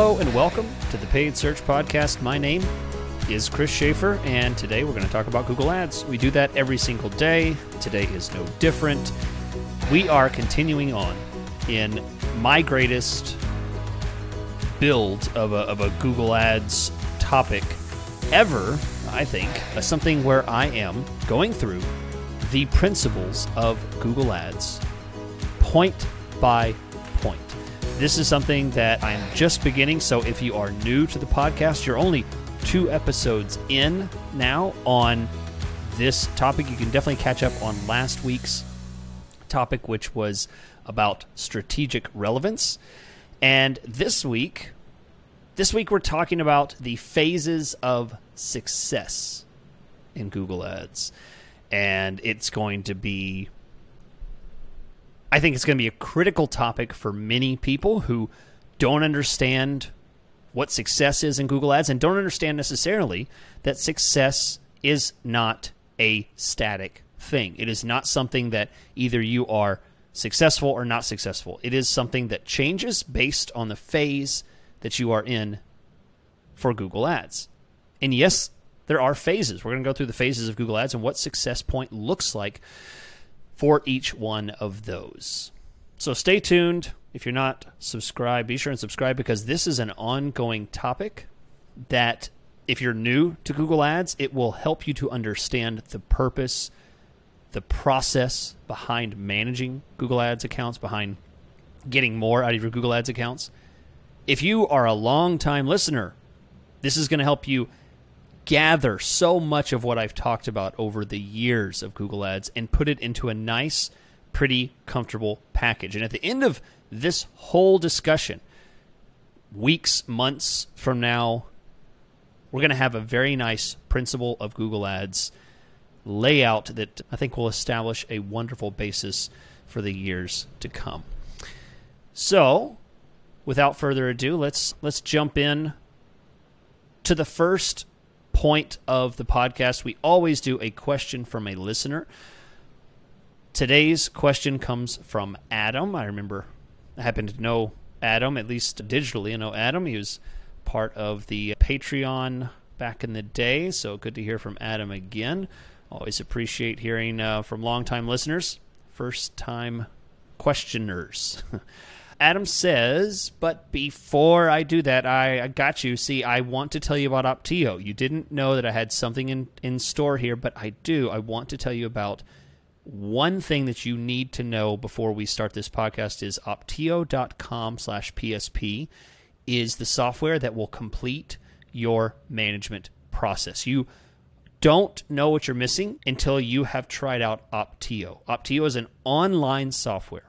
Hello and welcome to the Paid Search Podcast. My name is Chris Schaeffer, and today we're going to talk about Google Ads. We do that every single day. Today is no different. We are continuing on in my greatest build of a, of a Google Ads topic ever, I think, uh, something where I am going through the principles of Google Ads point by. This is something that I'm just beginning, so if you are new to the podcast, you're only two episodes in now on this topic. You can definitely catch up on last week's topic, which was about strategic relevance. And this week, this week we're talking about the phases of success in Google Ads. And it's going to be I think it's going to be a critical topic for many people who don't understand what success is in Google Ads and don't understand necessarily that success is not a static thing. It is not something that either you are successful or not successful. It is something that changes based on the phase that you are in for Google Ads. And yes, there are phases. We're going to go through the phases of Google Ads and what success point looks like for each one of those. So stay tuned. If you're not subscribed, be sure and subscribe because this is an ongoing topic that if you're new to Google Ads, it will help you to understand the purpose, the process behind managing Google Ads accounts, behind getting more out of your Google Ads accounts. If you are a long time listener, this is going to help you gather so much of what I've talked about over the years of Google Ads and put it into a nice, pretty comfortable package. And at the end of this whole discussion, weeks, months from now, we're going to have a very nice principle of Google Ads layout that I think will establish a wonderful basis for the years to come. So, without further ado, let's let's jump in to the first point of the podcast, we always do a question from a listener. Today's question comes from Adam. I remember I happen to know Adam, at least digitally. I know Adam. He was part of the Patreon back in the day, so good to hear from Adam again. Always appreciate hearing uh, from longtime listeners, first time questioners. Adam says, but before I do that, I, I, got you. See, I want to tell you about Opteo. You didn't know that I had something in, in store here, but I do. I want to tell you about one thing that you need to know before we start this podcast is opteo.com slash PSP is the software that will complete your management process. You don't know what you're missing until you have tried out Opteo. Opteo is an online software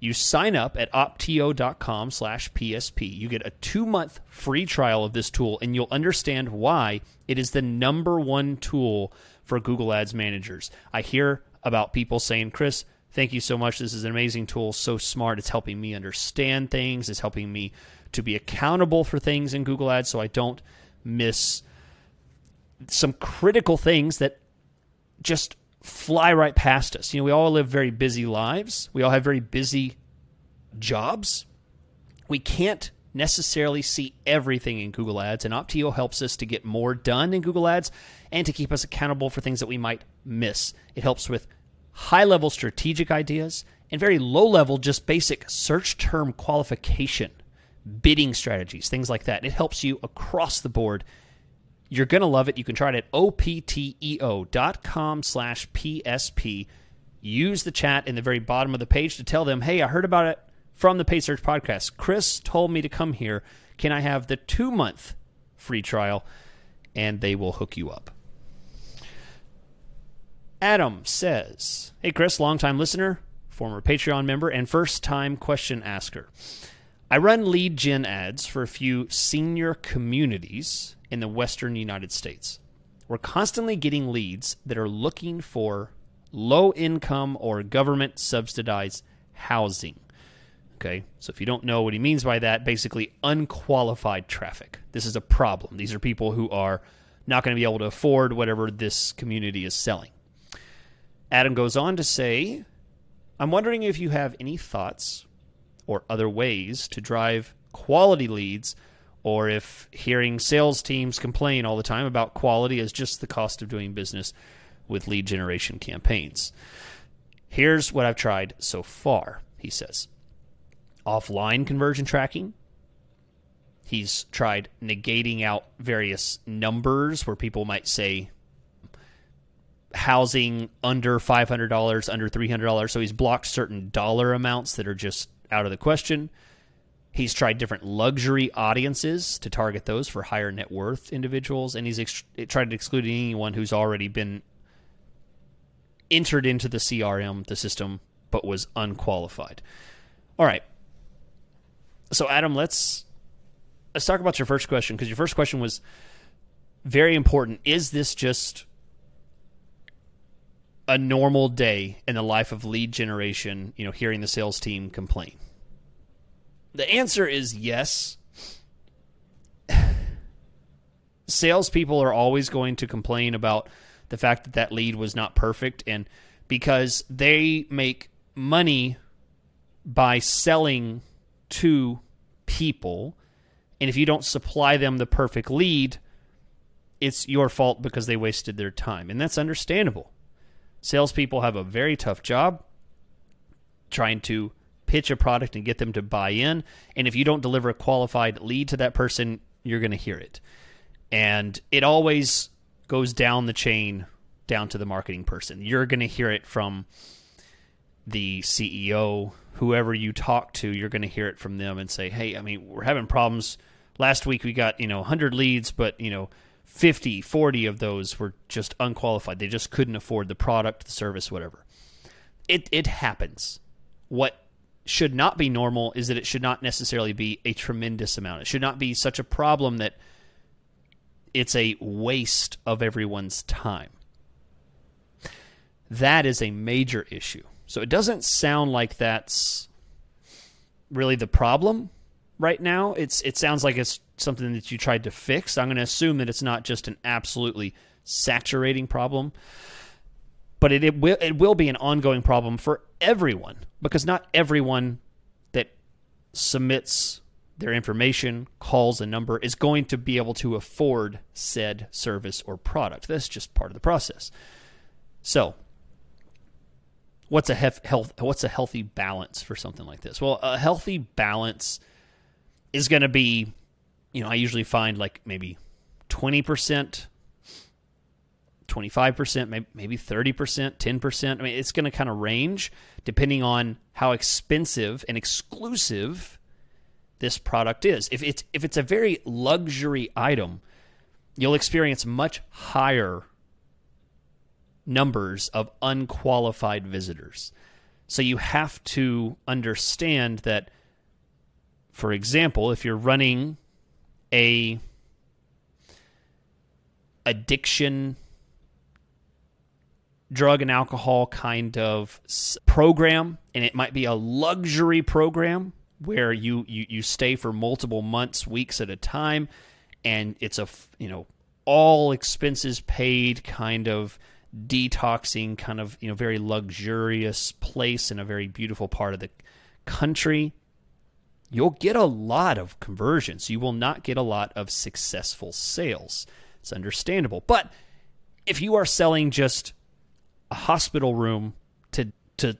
you sign up at opteo.com slash PSP. You get a two month free trial of this tool, and you'll understand why it is the number one tool for Google Ads managers. I hear about people saying, Chris, thank you so much. This is an amazing tool, so smart. It's helping me understand things, it's helping me to be accountable for things in Google Ads so I don't miss some critical things that just fly right past us. You know, we all live very busy lives. We all have very busy jobs. We can't necessarily see everything in Google Ads, and Opteo helps us to get more done in Google Ads and to keep us accountable for things that we might miss. It helps with high level strategic ideas and very low level, just basic search term qualification, bidding strategies, things like that. It helps you across the board you're going to love it. You can try it at opteo.com slash PSP. Use the chat in the very bottom of the page to tell them, hey, I heard about it from the Paid Search podcast. Chris told me to come here. Can I have the two month free trial? And they will hook you up. Adam says, Hey, Chris, longtime listener, former Patreon member, and first time question asker. I run lead gen ads for a few senior communities in the western United States. We're constantly getting leads that are looking for low income or government subsidized housing. Okay, so if you don't know what he means by that, basically unqualified traffic. This is a problem. These are people who are not going to be able to afford whatever this community is selling. Adam goes on to say, I'm wondering if you have any thoughts or other ways to drive quality leads or if hearing sales teams complain all the time about quality is just the cost of doing business with lead generation campaigns. Here's what I've tried so far, he says offline conversion tracking. He's tried negating out various numbers where people might say housing under $500, under $300. So he's blocked certain dollar amounts that are just out of the question. He's tried different luxury audiences to target those for higher net worth individuals, and he's ex- tried to exclude anyone who's already been entered into the CRM, the system, but was unqualified. All right. So, Adam, let's let's talk about your first question because your first question was very important. Is this just a normal day in the life of lead generation? You know, hearing the sales team complain. The answer is yes. Salespeople are always going to complain about the fact that that lead was not perfect, and because they make money by selling to people, and if you don't supply them the perfect lead, it's your fault because they wasted their time, and that's understandable. Salespeople have a very tough job trying to pitch a product and get them to buy in. And if you don't deliver a qualified lead to that person, you're going to hear it. And it always goes down the chain down to the marketing person. You're going to hear it from the CEO, whoever you talk to, you're going to hear it from them and say, "Hey, I mean, we're having problems. Last week we got, you know, 100 leads, but, you know, 50, 40 of those were just unqualified. They just couldn't afford the product, the service, whatever." It it happens. What should not be normal is that it should not necessarily be a tremendous amount. It should not be such a problem that it's a waste of everyone's time. That is a major issue. So it doesn't sound like that's really the problem right now. It's it sounds like it's something that you tried to fix. I'm going to assume that it's not just an absolutely saturating problem but it, it will it will be an ongoing problem for everyone because not everyone that submits their information, calls a number, is going to be able to afford said service or product. That's just part of the process. So, what's a hef- health what's a healthy balance for something like this? Well, a healthy balance is going to be, you know, I usually find like maybe 20% 25%, maybe 30%, 10%. I mean, it's going to kind of range depending on how expensive and exclusive this product is. If it's if it's a very luxury item, you'll experience much higher numbers of unqualified visitors. So you have to understand that for example, if you're running a addiction drug and alcohol kind of program, and it might be a luxury program where you, you, you stay for multiple months, weeks at a time, and it's a you know all expenses paid kind of detoxing kind of you know very luxurious place in a very beautiful part of the country. You'll get a lot of conversions. You will not get a lot of successful sales. It's understandable. But if you are selling just a hospital room to to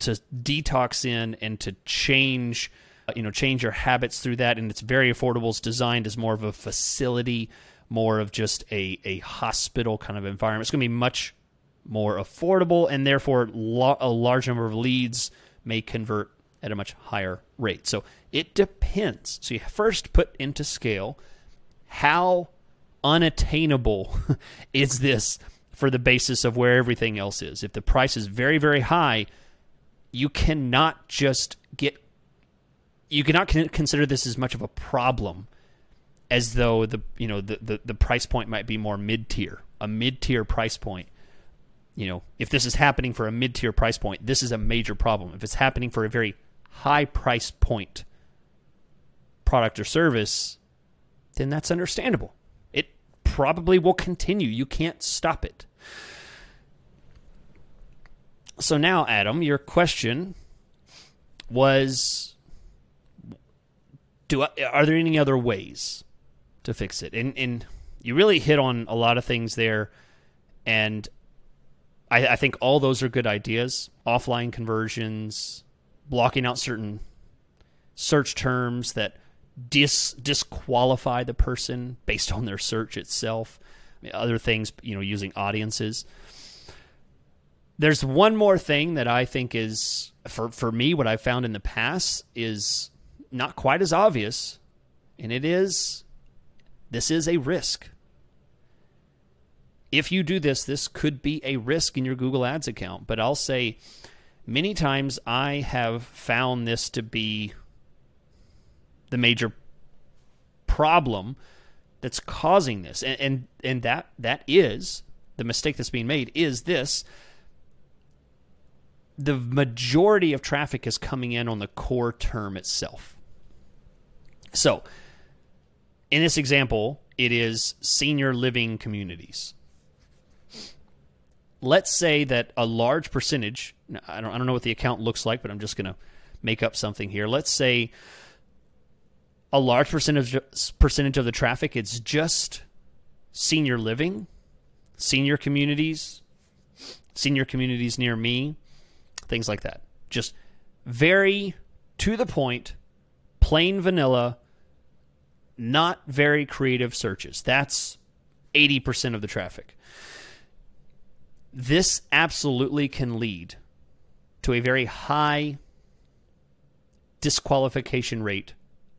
to detox in and to change you know change your habits through that. And it's very affordable. It's designed as more of a facility more of just a, a hospital kind of environment. It's going to be much more affordable and therefore lo- a large number of leads may convert at a much higher rate. So it depends. So you first put into scale how unattainable is this for the basis of where everything else is. If the price is very, very high, you cannot just get, you cannot consider this as much of a problem as though the, you know, the, the, the price point might be more mid tier, a mid tier price point. You know, if this is happening for a mid tier price point, this is a major problem. If it's happening for a very high price point product or service, then that's understandable probably will continue. You can't stop it. So now, Adam, your question was do I, are there any other ways to fix it? And and you really hit on a lot of things there, and I, I think all those are good ideas. Offline conversions, blocking out certain search terms that dis disqualify the person based on their search itself. I mean, other things, you know, using audiences. There's one more thing that I think is for for me what I've found in the past is not quite as obvious, and it is this is a risk. If you do this, this could be a risk in your Google Ads account. But I'll say many times I have found this to be the major problem that's causing this. And and, and that that is the mistake that's being made is this the majority of traffic is coming in on the core term itself. So, in this example, it is senior living communities. Let's say that a large percentage, I don't, I don't know what the account looks like, but I'm just going to make up something here. Let's say a large percentage percentage of the traffic it's just senior living, senior communities, senior communities near me, things like that. Just very to the point, plain vanilla, not very creative searches. That's 80% of the traffic. This absolutely can lead to a very high disqualification rate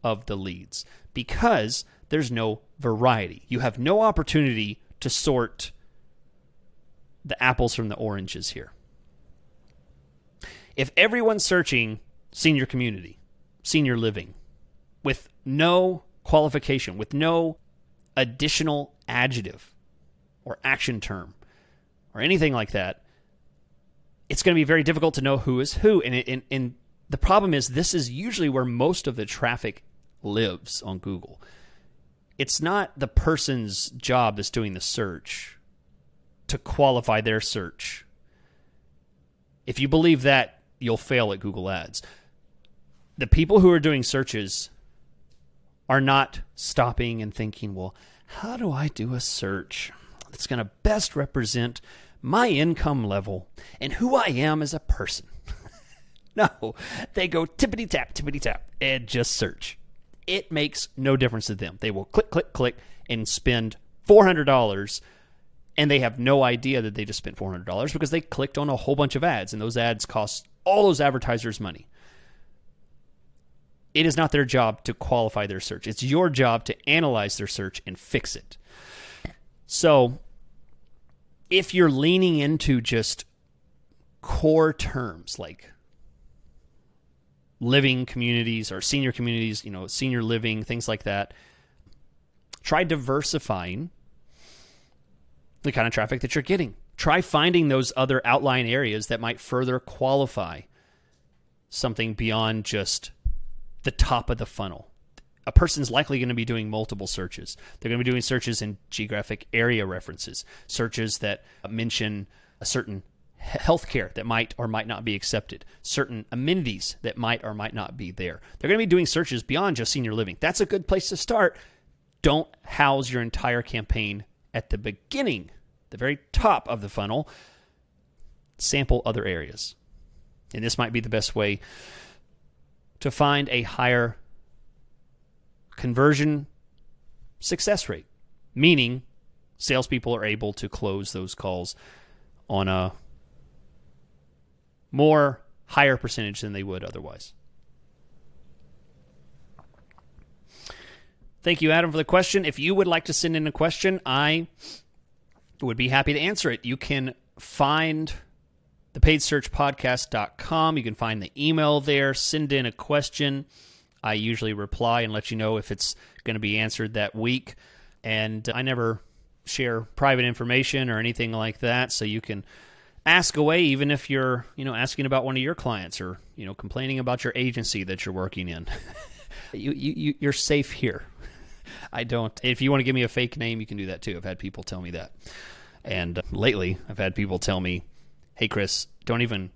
of the leads because there's no variety. You have no opportunity to sort the apples from the oranges here if everyone's searching senior community, senior living, with no qualification, with no additional adjective or action term or anything like that, it's going to be very difficult to know who is who. And, it, and, and the problem is, this is usually where most of the traffic lives on Google. It's not the person's job that's doing the search to qualify their search. If you believe that, you'll fail at Google Ads. The people who are doing searches are not stopping and thinking, well, how do I do a search that's going to best represent my income level and who I am as a person? no, they go tippity tap, tippity tap, and just search. It makes no difference to them. They will click, click, click, and spend $400 and they have no idea that they just spent $400 because they clicked on a whole bunch of ads and those ads cost all those advertisers money. It is not their job to qualify their search. It's your job to analyze their search and fix it. So, if you're leaning into just core terms like living communities or senior communities, you know, senior living, things like that, try diversifying the kind of traffic that you're getting try finding those other outline areas that might further qualify something beyond just the top of the funnel. A person's likely going to be doing multiple searches. They're going to be doing searches in geographic area references, searches that mention a certain healthcare that might or might not be accepted, certain amenities that might or might not be there. They're going to be doing searches beyond just senior living. That's a good place to start. Don't house your entire campaign at the beginning the very top of the funnel, sample other areas. And this might be the best way to find a higher conversion success rate, meaning salespeople are able to close those calls on a more higher percentage than they would otherwise. Thank you, Adam, for the question. If you would like to send in a question, I would be happy to answer it. You can find the paidsearchpodcast.com. You can find the email there. Send in a question. I usually reply and let you know if it's going to be answered that week. And I never share private information or anything like that. So you can ask away even if you're, you know, asking about one of your clients or, you know, complaining about your agency that you're working in. you, you, you're safe here. I don't. If you want to give me a fake name, you can do that too. I've had people tell me that. And lately, I've had people tell me, "Hey, Chris, don't even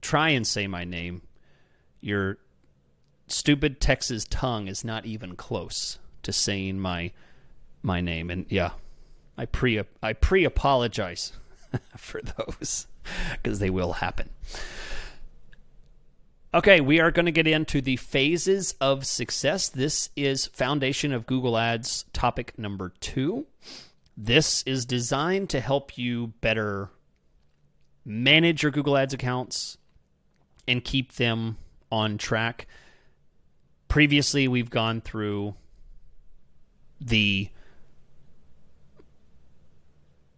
try and say my name. You're stupid Texas tongue is not even close to saying my my name. And yeah, I pre I pre apologize for those because they will happen. Okay, we are going to get into the phases of success. This is Foundation of Google Ads topic number two. This is designed to help you better manage your Google Ads accounts and keep them on track. Previously, we've gone through the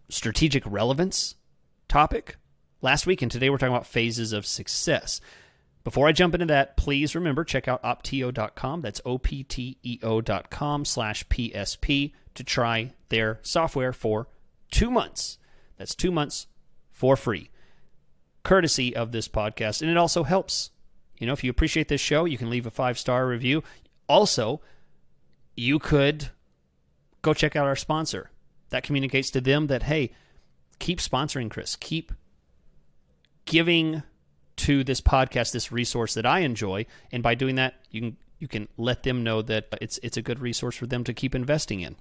strategic relevance topic last week, and today we're talking about phases of success. Before I jump into that, please remember check out opteo.com. That's O P T E O.com slash PSP to try their software for two months. That's two months for free, courtesy of this podcast. And it also helps. You know, if you appreciate this show, you can leave a five star review. Also, you could go check out our sponsor. That communicates to them that, hey, keep sponsoring Chris, keep giving to this podcast this resource that I enjoy, and by doing that, you can you can let them know that it's it's a good resource for them to keep investing in.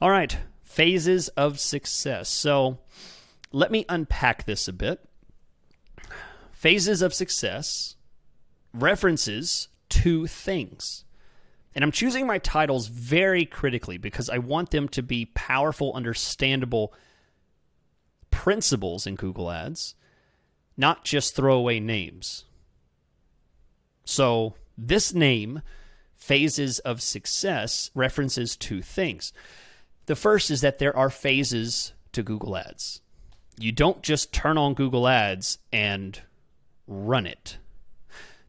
All right, phases of success. So, let me unpack this a bit. Phases of success references two things. And I'm choosing my titles very critically because I want them to be powerful, understandable principles in Google Ads, not just throwaway names. So, this name, Phases of Success, references two things. The first is that there are phases to Google Ads. You don't just turn on Google Ads and run it.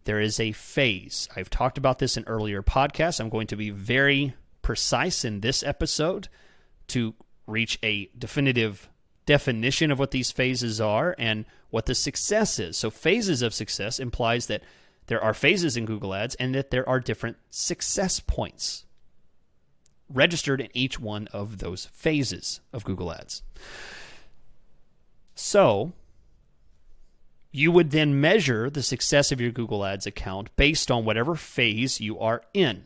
There is a phase. I've talked about this in earlier podcasts. I'm going to be very precise in this episode to reach a definitive definition of what these phases are and what the success is. So, phases of success implies that there are phases in Google Ads and that there are different success points registered in each one of those phases of Google Ads. So, you would then measure the success of your Google Ads account based on whatever phase you are in.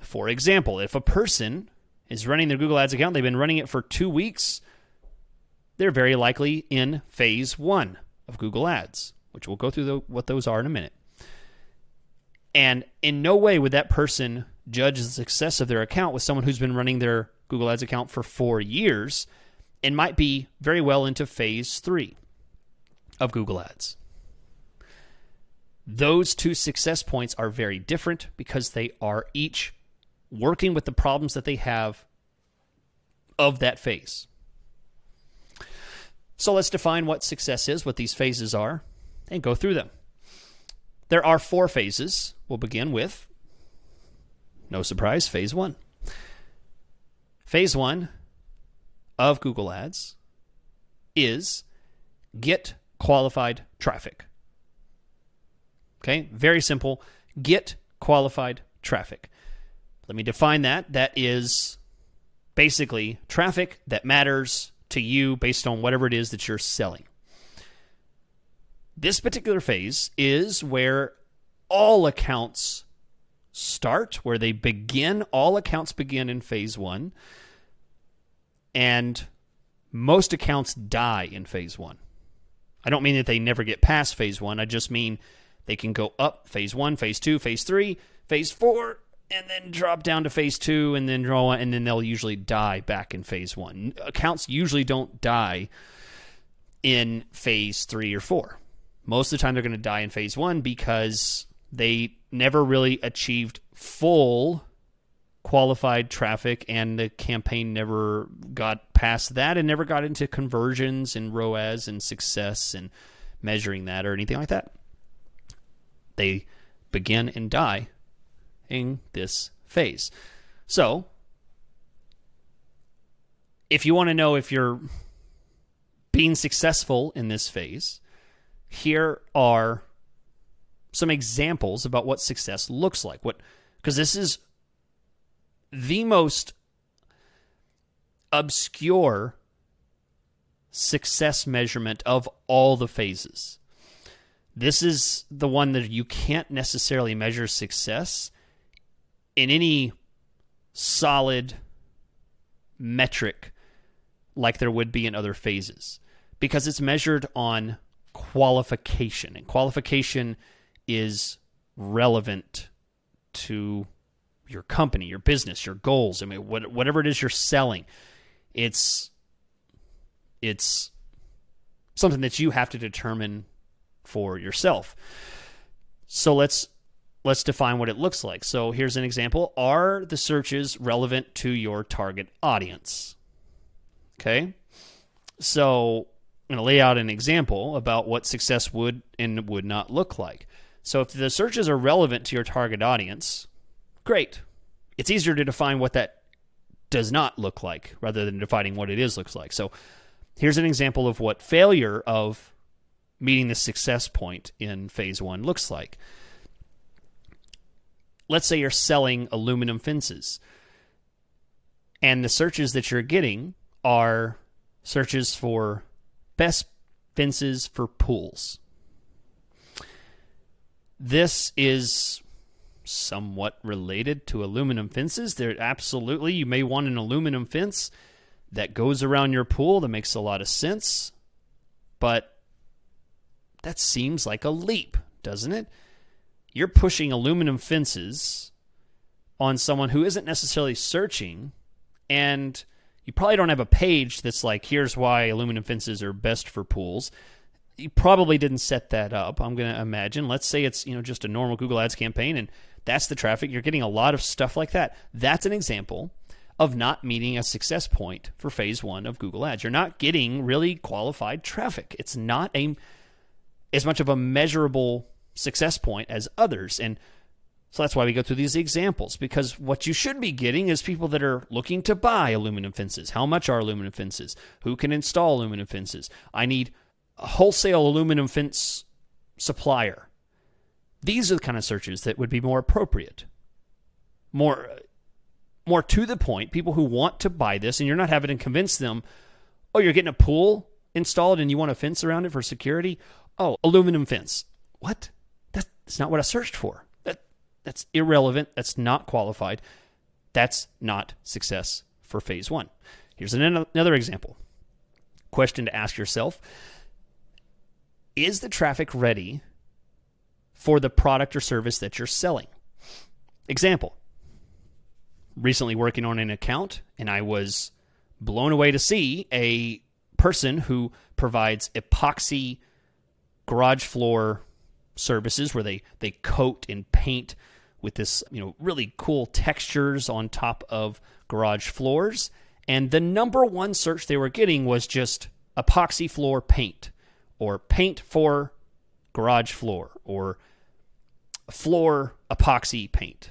For example, if a person is running their Google Ads account, they've been running it for two weeks, they're very likely in phase one of Google Ads, which we'll go through the, what those are in a minute. And in no way would that person judge the success of their account with someone who's been running their Google Ads account for four years and might be very well into phase three of Google Ads. Those two success points are very different because they are each working with the problems that they have of that phase. So let's define what success is, what these phases are, and go through them. There are four phases. We'll begin with, no surprise, phase one. Phase one of Google Ads is get qualified traffic. Okay, very simple. Get qualified traffic. Let me define that. That is basically traffic that matters to you based on whatever it is that you're selling. This particular phase is where all accounts start, where they begin. All accounts begin in phase one, and most accounts die in phase one. I don't mean that they never get past phase one. I just mean they can go up phase one, phase two, phase three, phase four, and then drop down to phase two, and then draw, and then they'll usually die back in phase one. Accounts usually don't die in phase three or four. Most of the time, they're going to die in phase one because they never really achieved full qualified traffic, and the campaign never got past that and never got into conversions and ROAS and success and measuring that or anything like that. They begin and die in this phase. So, if you want to know if you're being successful in this phase, here are some examples about what success looks like. What because this is the most obscure success measurement of all the phases. this is the one that you can't necessarily measure success in any solid metric like there would be in other phases because it's measured on qualification and qualification is relevant to your company, your business, your goals. I mean, what, whatever it is you're selling, it's it's something that you have to determine for yourself. So let's let's define what it looks like. So here's an example. Are the searches relevant to your target audience? Okay. So I'm going to lay out an example about what success would and would not look like. So if the searches are relevant to your target audience, great. It's easier to define what that does not look like rather than defining what it is looks like. So here's an example of what failure of meeting the success point in phase one looks like. Let's say you're selling aluminum fences, and the searches that you're getting are searches for best fences for pools. This is somewhat related to aluminum fences. There absolutely you may want an aluminum fence that goes around your pool that makes a lot of sense. But that seems like a leap, doesn't it? You're pushing aluminum fences on someone who isn't necessarily searching, and you probably don't have a page that's like, here's why aluminum fences are best for pools. You probably didn't set that up, I'm going to imagine. Let's say it's, you know, just a normal Google Ads campaign and that's the traffic. You're getting a lot of stuff like that. That's an example of not meeting a success point for phase 1 of Google Ads. You're not getting really qualified traffic. It's not a as much of a measurable success point as others. And so that's why we go through these examples because what you should be getting is people that are looking to buy aluminum fences. How much are aluminum fences? Who can install aluminum fences? I need a wholesale aluminum fence supplier. These are the kind of searches that would be more appropriate. More more to the point, people who want to buy this and you're not having to convince them, "Oh, you're getting a pool installed and you want a fence around it for security?" Oh, aluminum fence. What? That's not what I searched for. That that's irrelevant. That's not qualified. That's not success for phase 1. Here's another example. Question to ask yourself Is the traffic ready for the product or service that you're selling? Example Recently working on an account, and I was blown away to see a person who provides epoxy garage floor services where they they coat and paint with this you know really cool textures on top of garage floors and the number one search they were getting was just epoxy floor paint or paint for garage floor or floor epoxy paint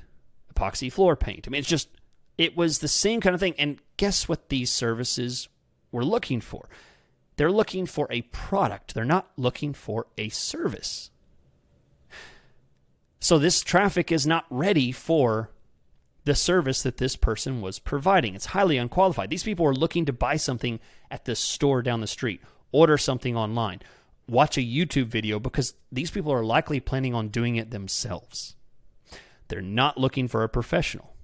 epoxy floor paint i mean it's just it was the same kind of thing and guess what these services were looking for they're looking for a product, they're not looking for a service. So this traffic is not ready for the service that this person was providing. It's highly unqualified. These people are looking to buy something at the store down the street, order something online, watch a YouTube video because these people are likely planning on doing it themselves. They're not looking for a professional.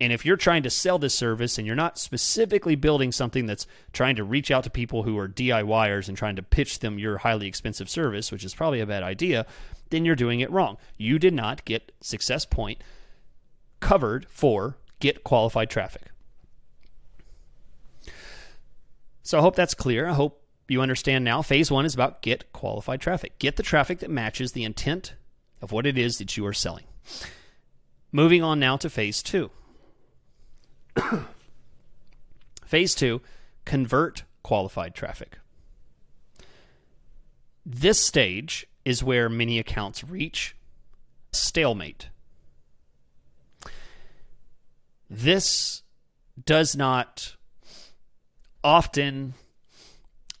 And if you're trying to sell this service and you're not specifically building something that's trying to reach out to people who are DIYers and trying to pitch them your highly expensive service, which is probably a bad idea, then you're doing it wrong. You did not get Success Point covered for get qualified traffic. So I hope that's clear. I hope you understand now. Phase one is about get qualified traffic. Get the traffic that matches the intent of what it is that you are selling. Moving on now to phase two. Phase two convert qualified traffic. This stage is where many accounts reach stalemate. This does not often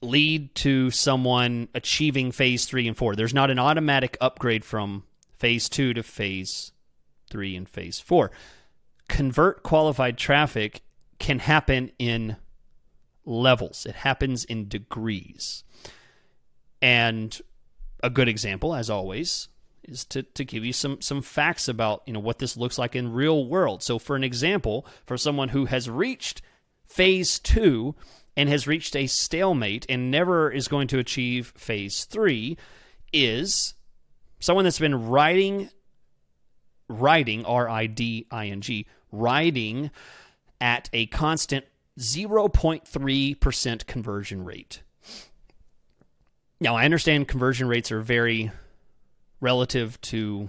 lead to someone achieving phase three and four. There's not an automatic upgrade from phase two to phase three and phase four convert qualified traffic can happen in levels, it happens in degrees. And a good example, as always, is to, to give you some some facts about you know what this looks like in real world. So for an example, for someone who has reached phase two and has reached a stalemate and never is going to achieve phase three, is someone that's been riding, riding, R I D I N G riding at a constant 0.3% conversion rate. Now, I understand conversion rates are very relative to,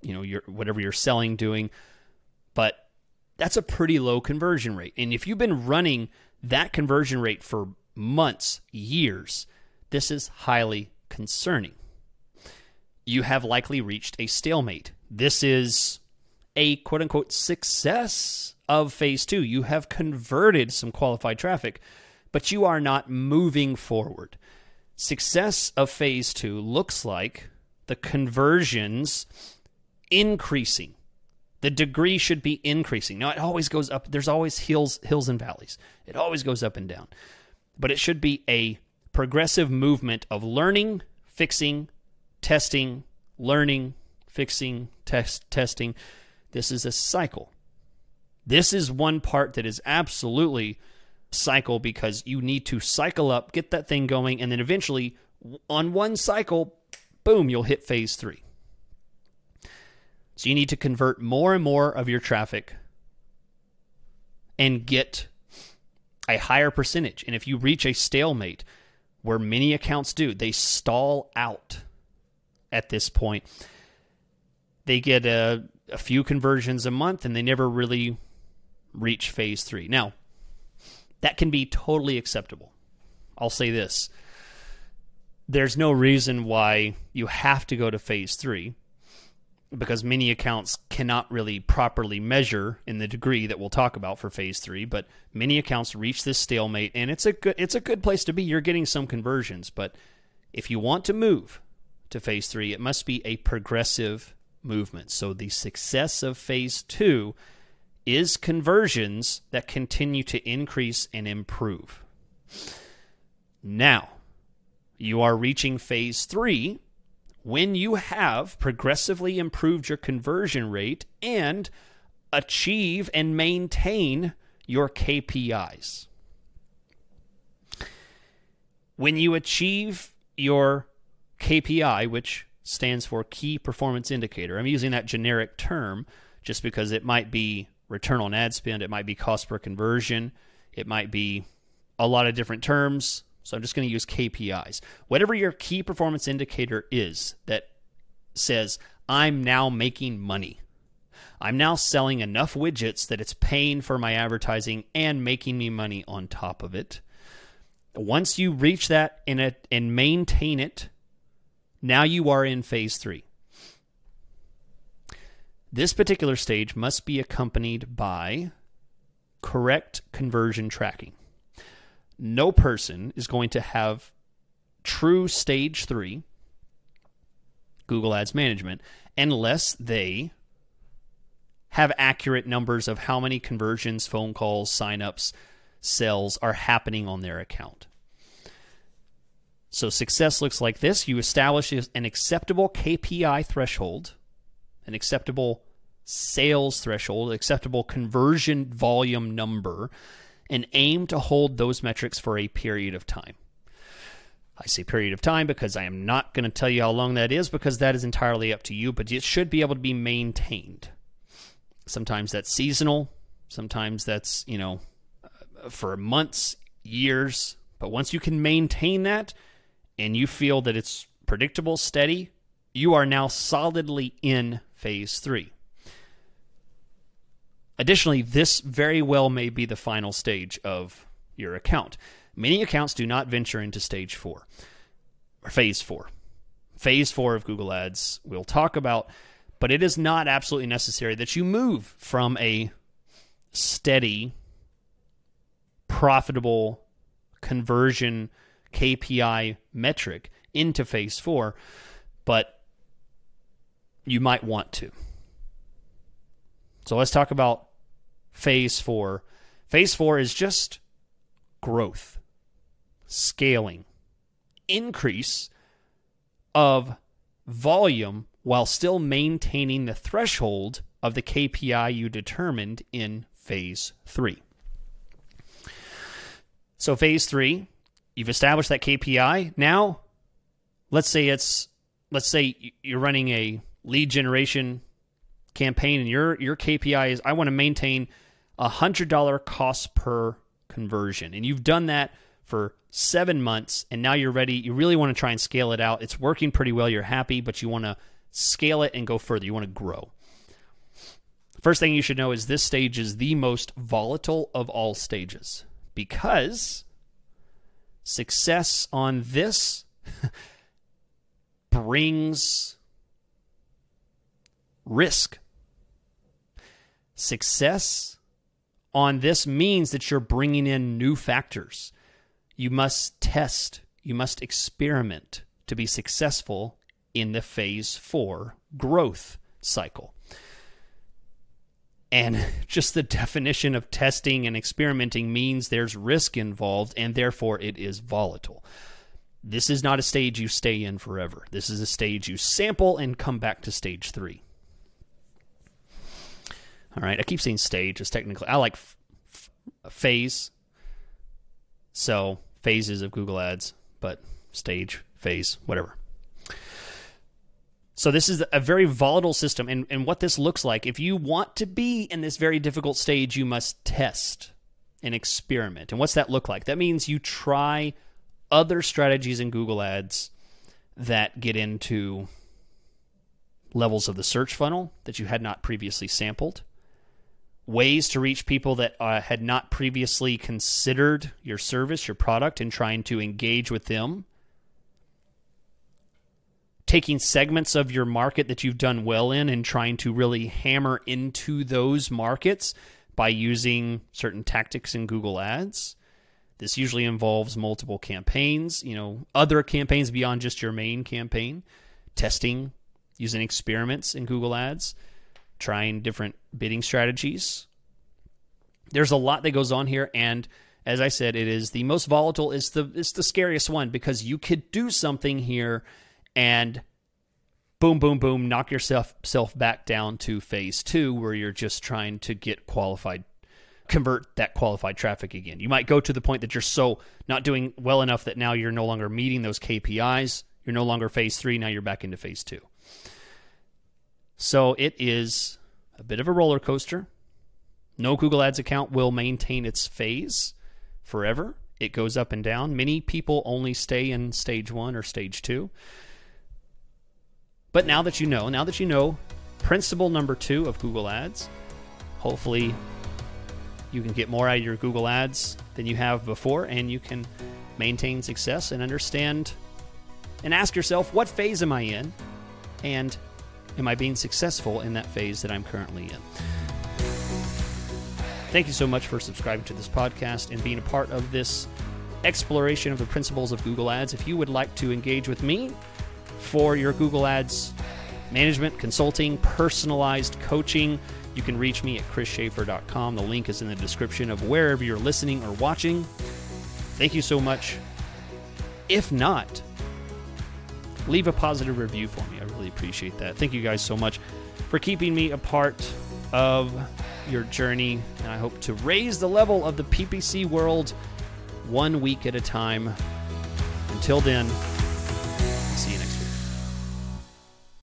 you know, your whatever you're selling doing, but that's a pretty low conversion rate. And if you've been running that conversion rate for months, years, this is highly concerning. You have likely reached a stalemate. This is a quote unquote success of phase two. You have converted some qualified traffic, but you are not moving forward. Success of phase two looks like the conversions increasing. The degree should be increasing. Now it always goes up. There's always hills, hills and valleys. It always goes up and down. But it should be a progressive movement of learning, fixing, testing, learning, fixing, test, testing. This is a cycle. This is one part that is absolutely cycle because you need to cycle up, get that thing going, and then eventually on one cycle, boom, you'll hit phase three. So you need to convert more and more of your traffic and get a higher percentage. And if you reach a stalemate, where many accounts do, they stall out at this point. They get a, a few conversions a month and they never really reach phase three. Now, that can be totally acceptable. I'll say this there's no reason why you have to go to phase three because many accounts cannot really properly measure in the degree that we'll talk about for phase three but many accounts reach this stalemate and it's a good it's a good place to be you're getting some conversions but if you want to move to phase three it must be a progressive movement so the success of phase two is conversions that continue to increase and improve. Now, you are reaching phase three when you have progressively improved your conversion rate and achieve and maintain your KPIs. When you achieve your KPI, which stands for key performance indicator, I'm using that generic term just because it might be return on ad spend, it might be cost per conversion, it might be a lot of different terms. So I'm just going to use KPIs. Whatever your key performance indicator is that says, I'm now making money. I'm now selling enough widgets that it's paying for my advertising and making me money on top of it. Once you reach that in it and maintain it, now you are in phase three. This particular stage must be accompanied by correct conversion tracking. No person is going to have true stage three Google Ads management unless they have accurate numbers of how many conversions, phone calls, signups, sales are happening on their account. So success looks like this. You establish an acceptable KPI threshold an acceptable sales threshold, acceptable conversion volume number, and aim to hold those metrics for a period of time. I say period of time because I am not going to tell you how long that is because that is entirely up to you, but it should be able to be maintained. Sometimes that's seasonal, sometimes that's, you know, uh, for months, years, but once you can maintain that and you feel that it's predictable, steady, you are now solidly in phase three. Additionally, this very well may be the final stage of your account. Many accounts do not venture into stage four or phase four. Phase four of Google Ads we'll talk about, but it is not absolutely necessary that you move from a steady, profitable conversion KPI metric into phase four, but you might want to. So let's talk about phase four. Phase four is just growth, scaling, increase, of volume while still maintaining the threshold of the KPI you determined in phase three. So, phase three, you've established that KPI. Now, let's say it's let's say you're running a lead generation campaign and your your KPI is I want to maintain a hundred dollar cost per conversion, and you've done that for seven months, and now you're ready. You really want to try and scale it out. It's working pretty well. You're happy, but you want to scale it and go further. You want to grow. First thing you should know is this stage is the most volatile of all stages because success on this brings risk. Success on this means that you're bringing in new factors. You must test, you must experiment to be successful in the phase four growth cycle. And just the definition of testing and experimenting means there's risk involved, and therefore it is volatile. This is not a stage you stay in forever. This is a stage you sample and come back to stage three. All right, I keep saying stage. It's technically I like f- f- phase. So phases of Google Ads, but stage, phase, whatever. So this is a very volatile system, and, and what this looks like, if you want to be in this very difficult stage, you must test and experiment. And what's that look like? That means you try other strategies in Google Ads that get into levels of the search funnel that you had not previously sampled, ways to reach people that uh, had not previously considered your service, your product, and trying to engage with them. Taking segments of your market that you've done well in and trying to really hammer into those markets by using certain tactics in Google Ads. This usually involves multiple campaigns, you know, other campaigns beyond just your main campaign, testing, using experiments in Google Ads, trying different bidding strategies. There's a lot that goes on here and as I said, it is the most volatile, it's the it's the scariest one because you could do something here and boom, boom, boom, knock yourself self back down to phase two, where you're just trying to get qualified, convert that qualified traffic again. You might go to the point that you're so not doing well enough that now you're no longer meeting those KPIs. You're no longer phase three. Now you're back into phase two. So it is a bit of a roller coaster. No Google Ads account will maintain its phase forever. It goes up and down. Many people only stay in stage one or stage two. But now that you know, now that you know principle number two of Google Ads, hopefully you can get more out of your Google Ads than you have before and you can maintain success and understand and ask yourself, what phase am I in? And am I being successful in that phase that I'm currently in? Thank you so much for subscribing to this podcast and being a part of this exploration of the principles of Google Ads. If you would like to engage with me, for your Google Ads management, consulting, personalized coaching. You can reach me at chrisschaeffer.com. The link is in the description of wherever you're listening or watching. Thank you so much. If not, leave a positive review for me. I really appreciate that. Thank you guys so much for keeping me a part of your journey. And I hope to raise the level of the PPC world one week at a time. Until then,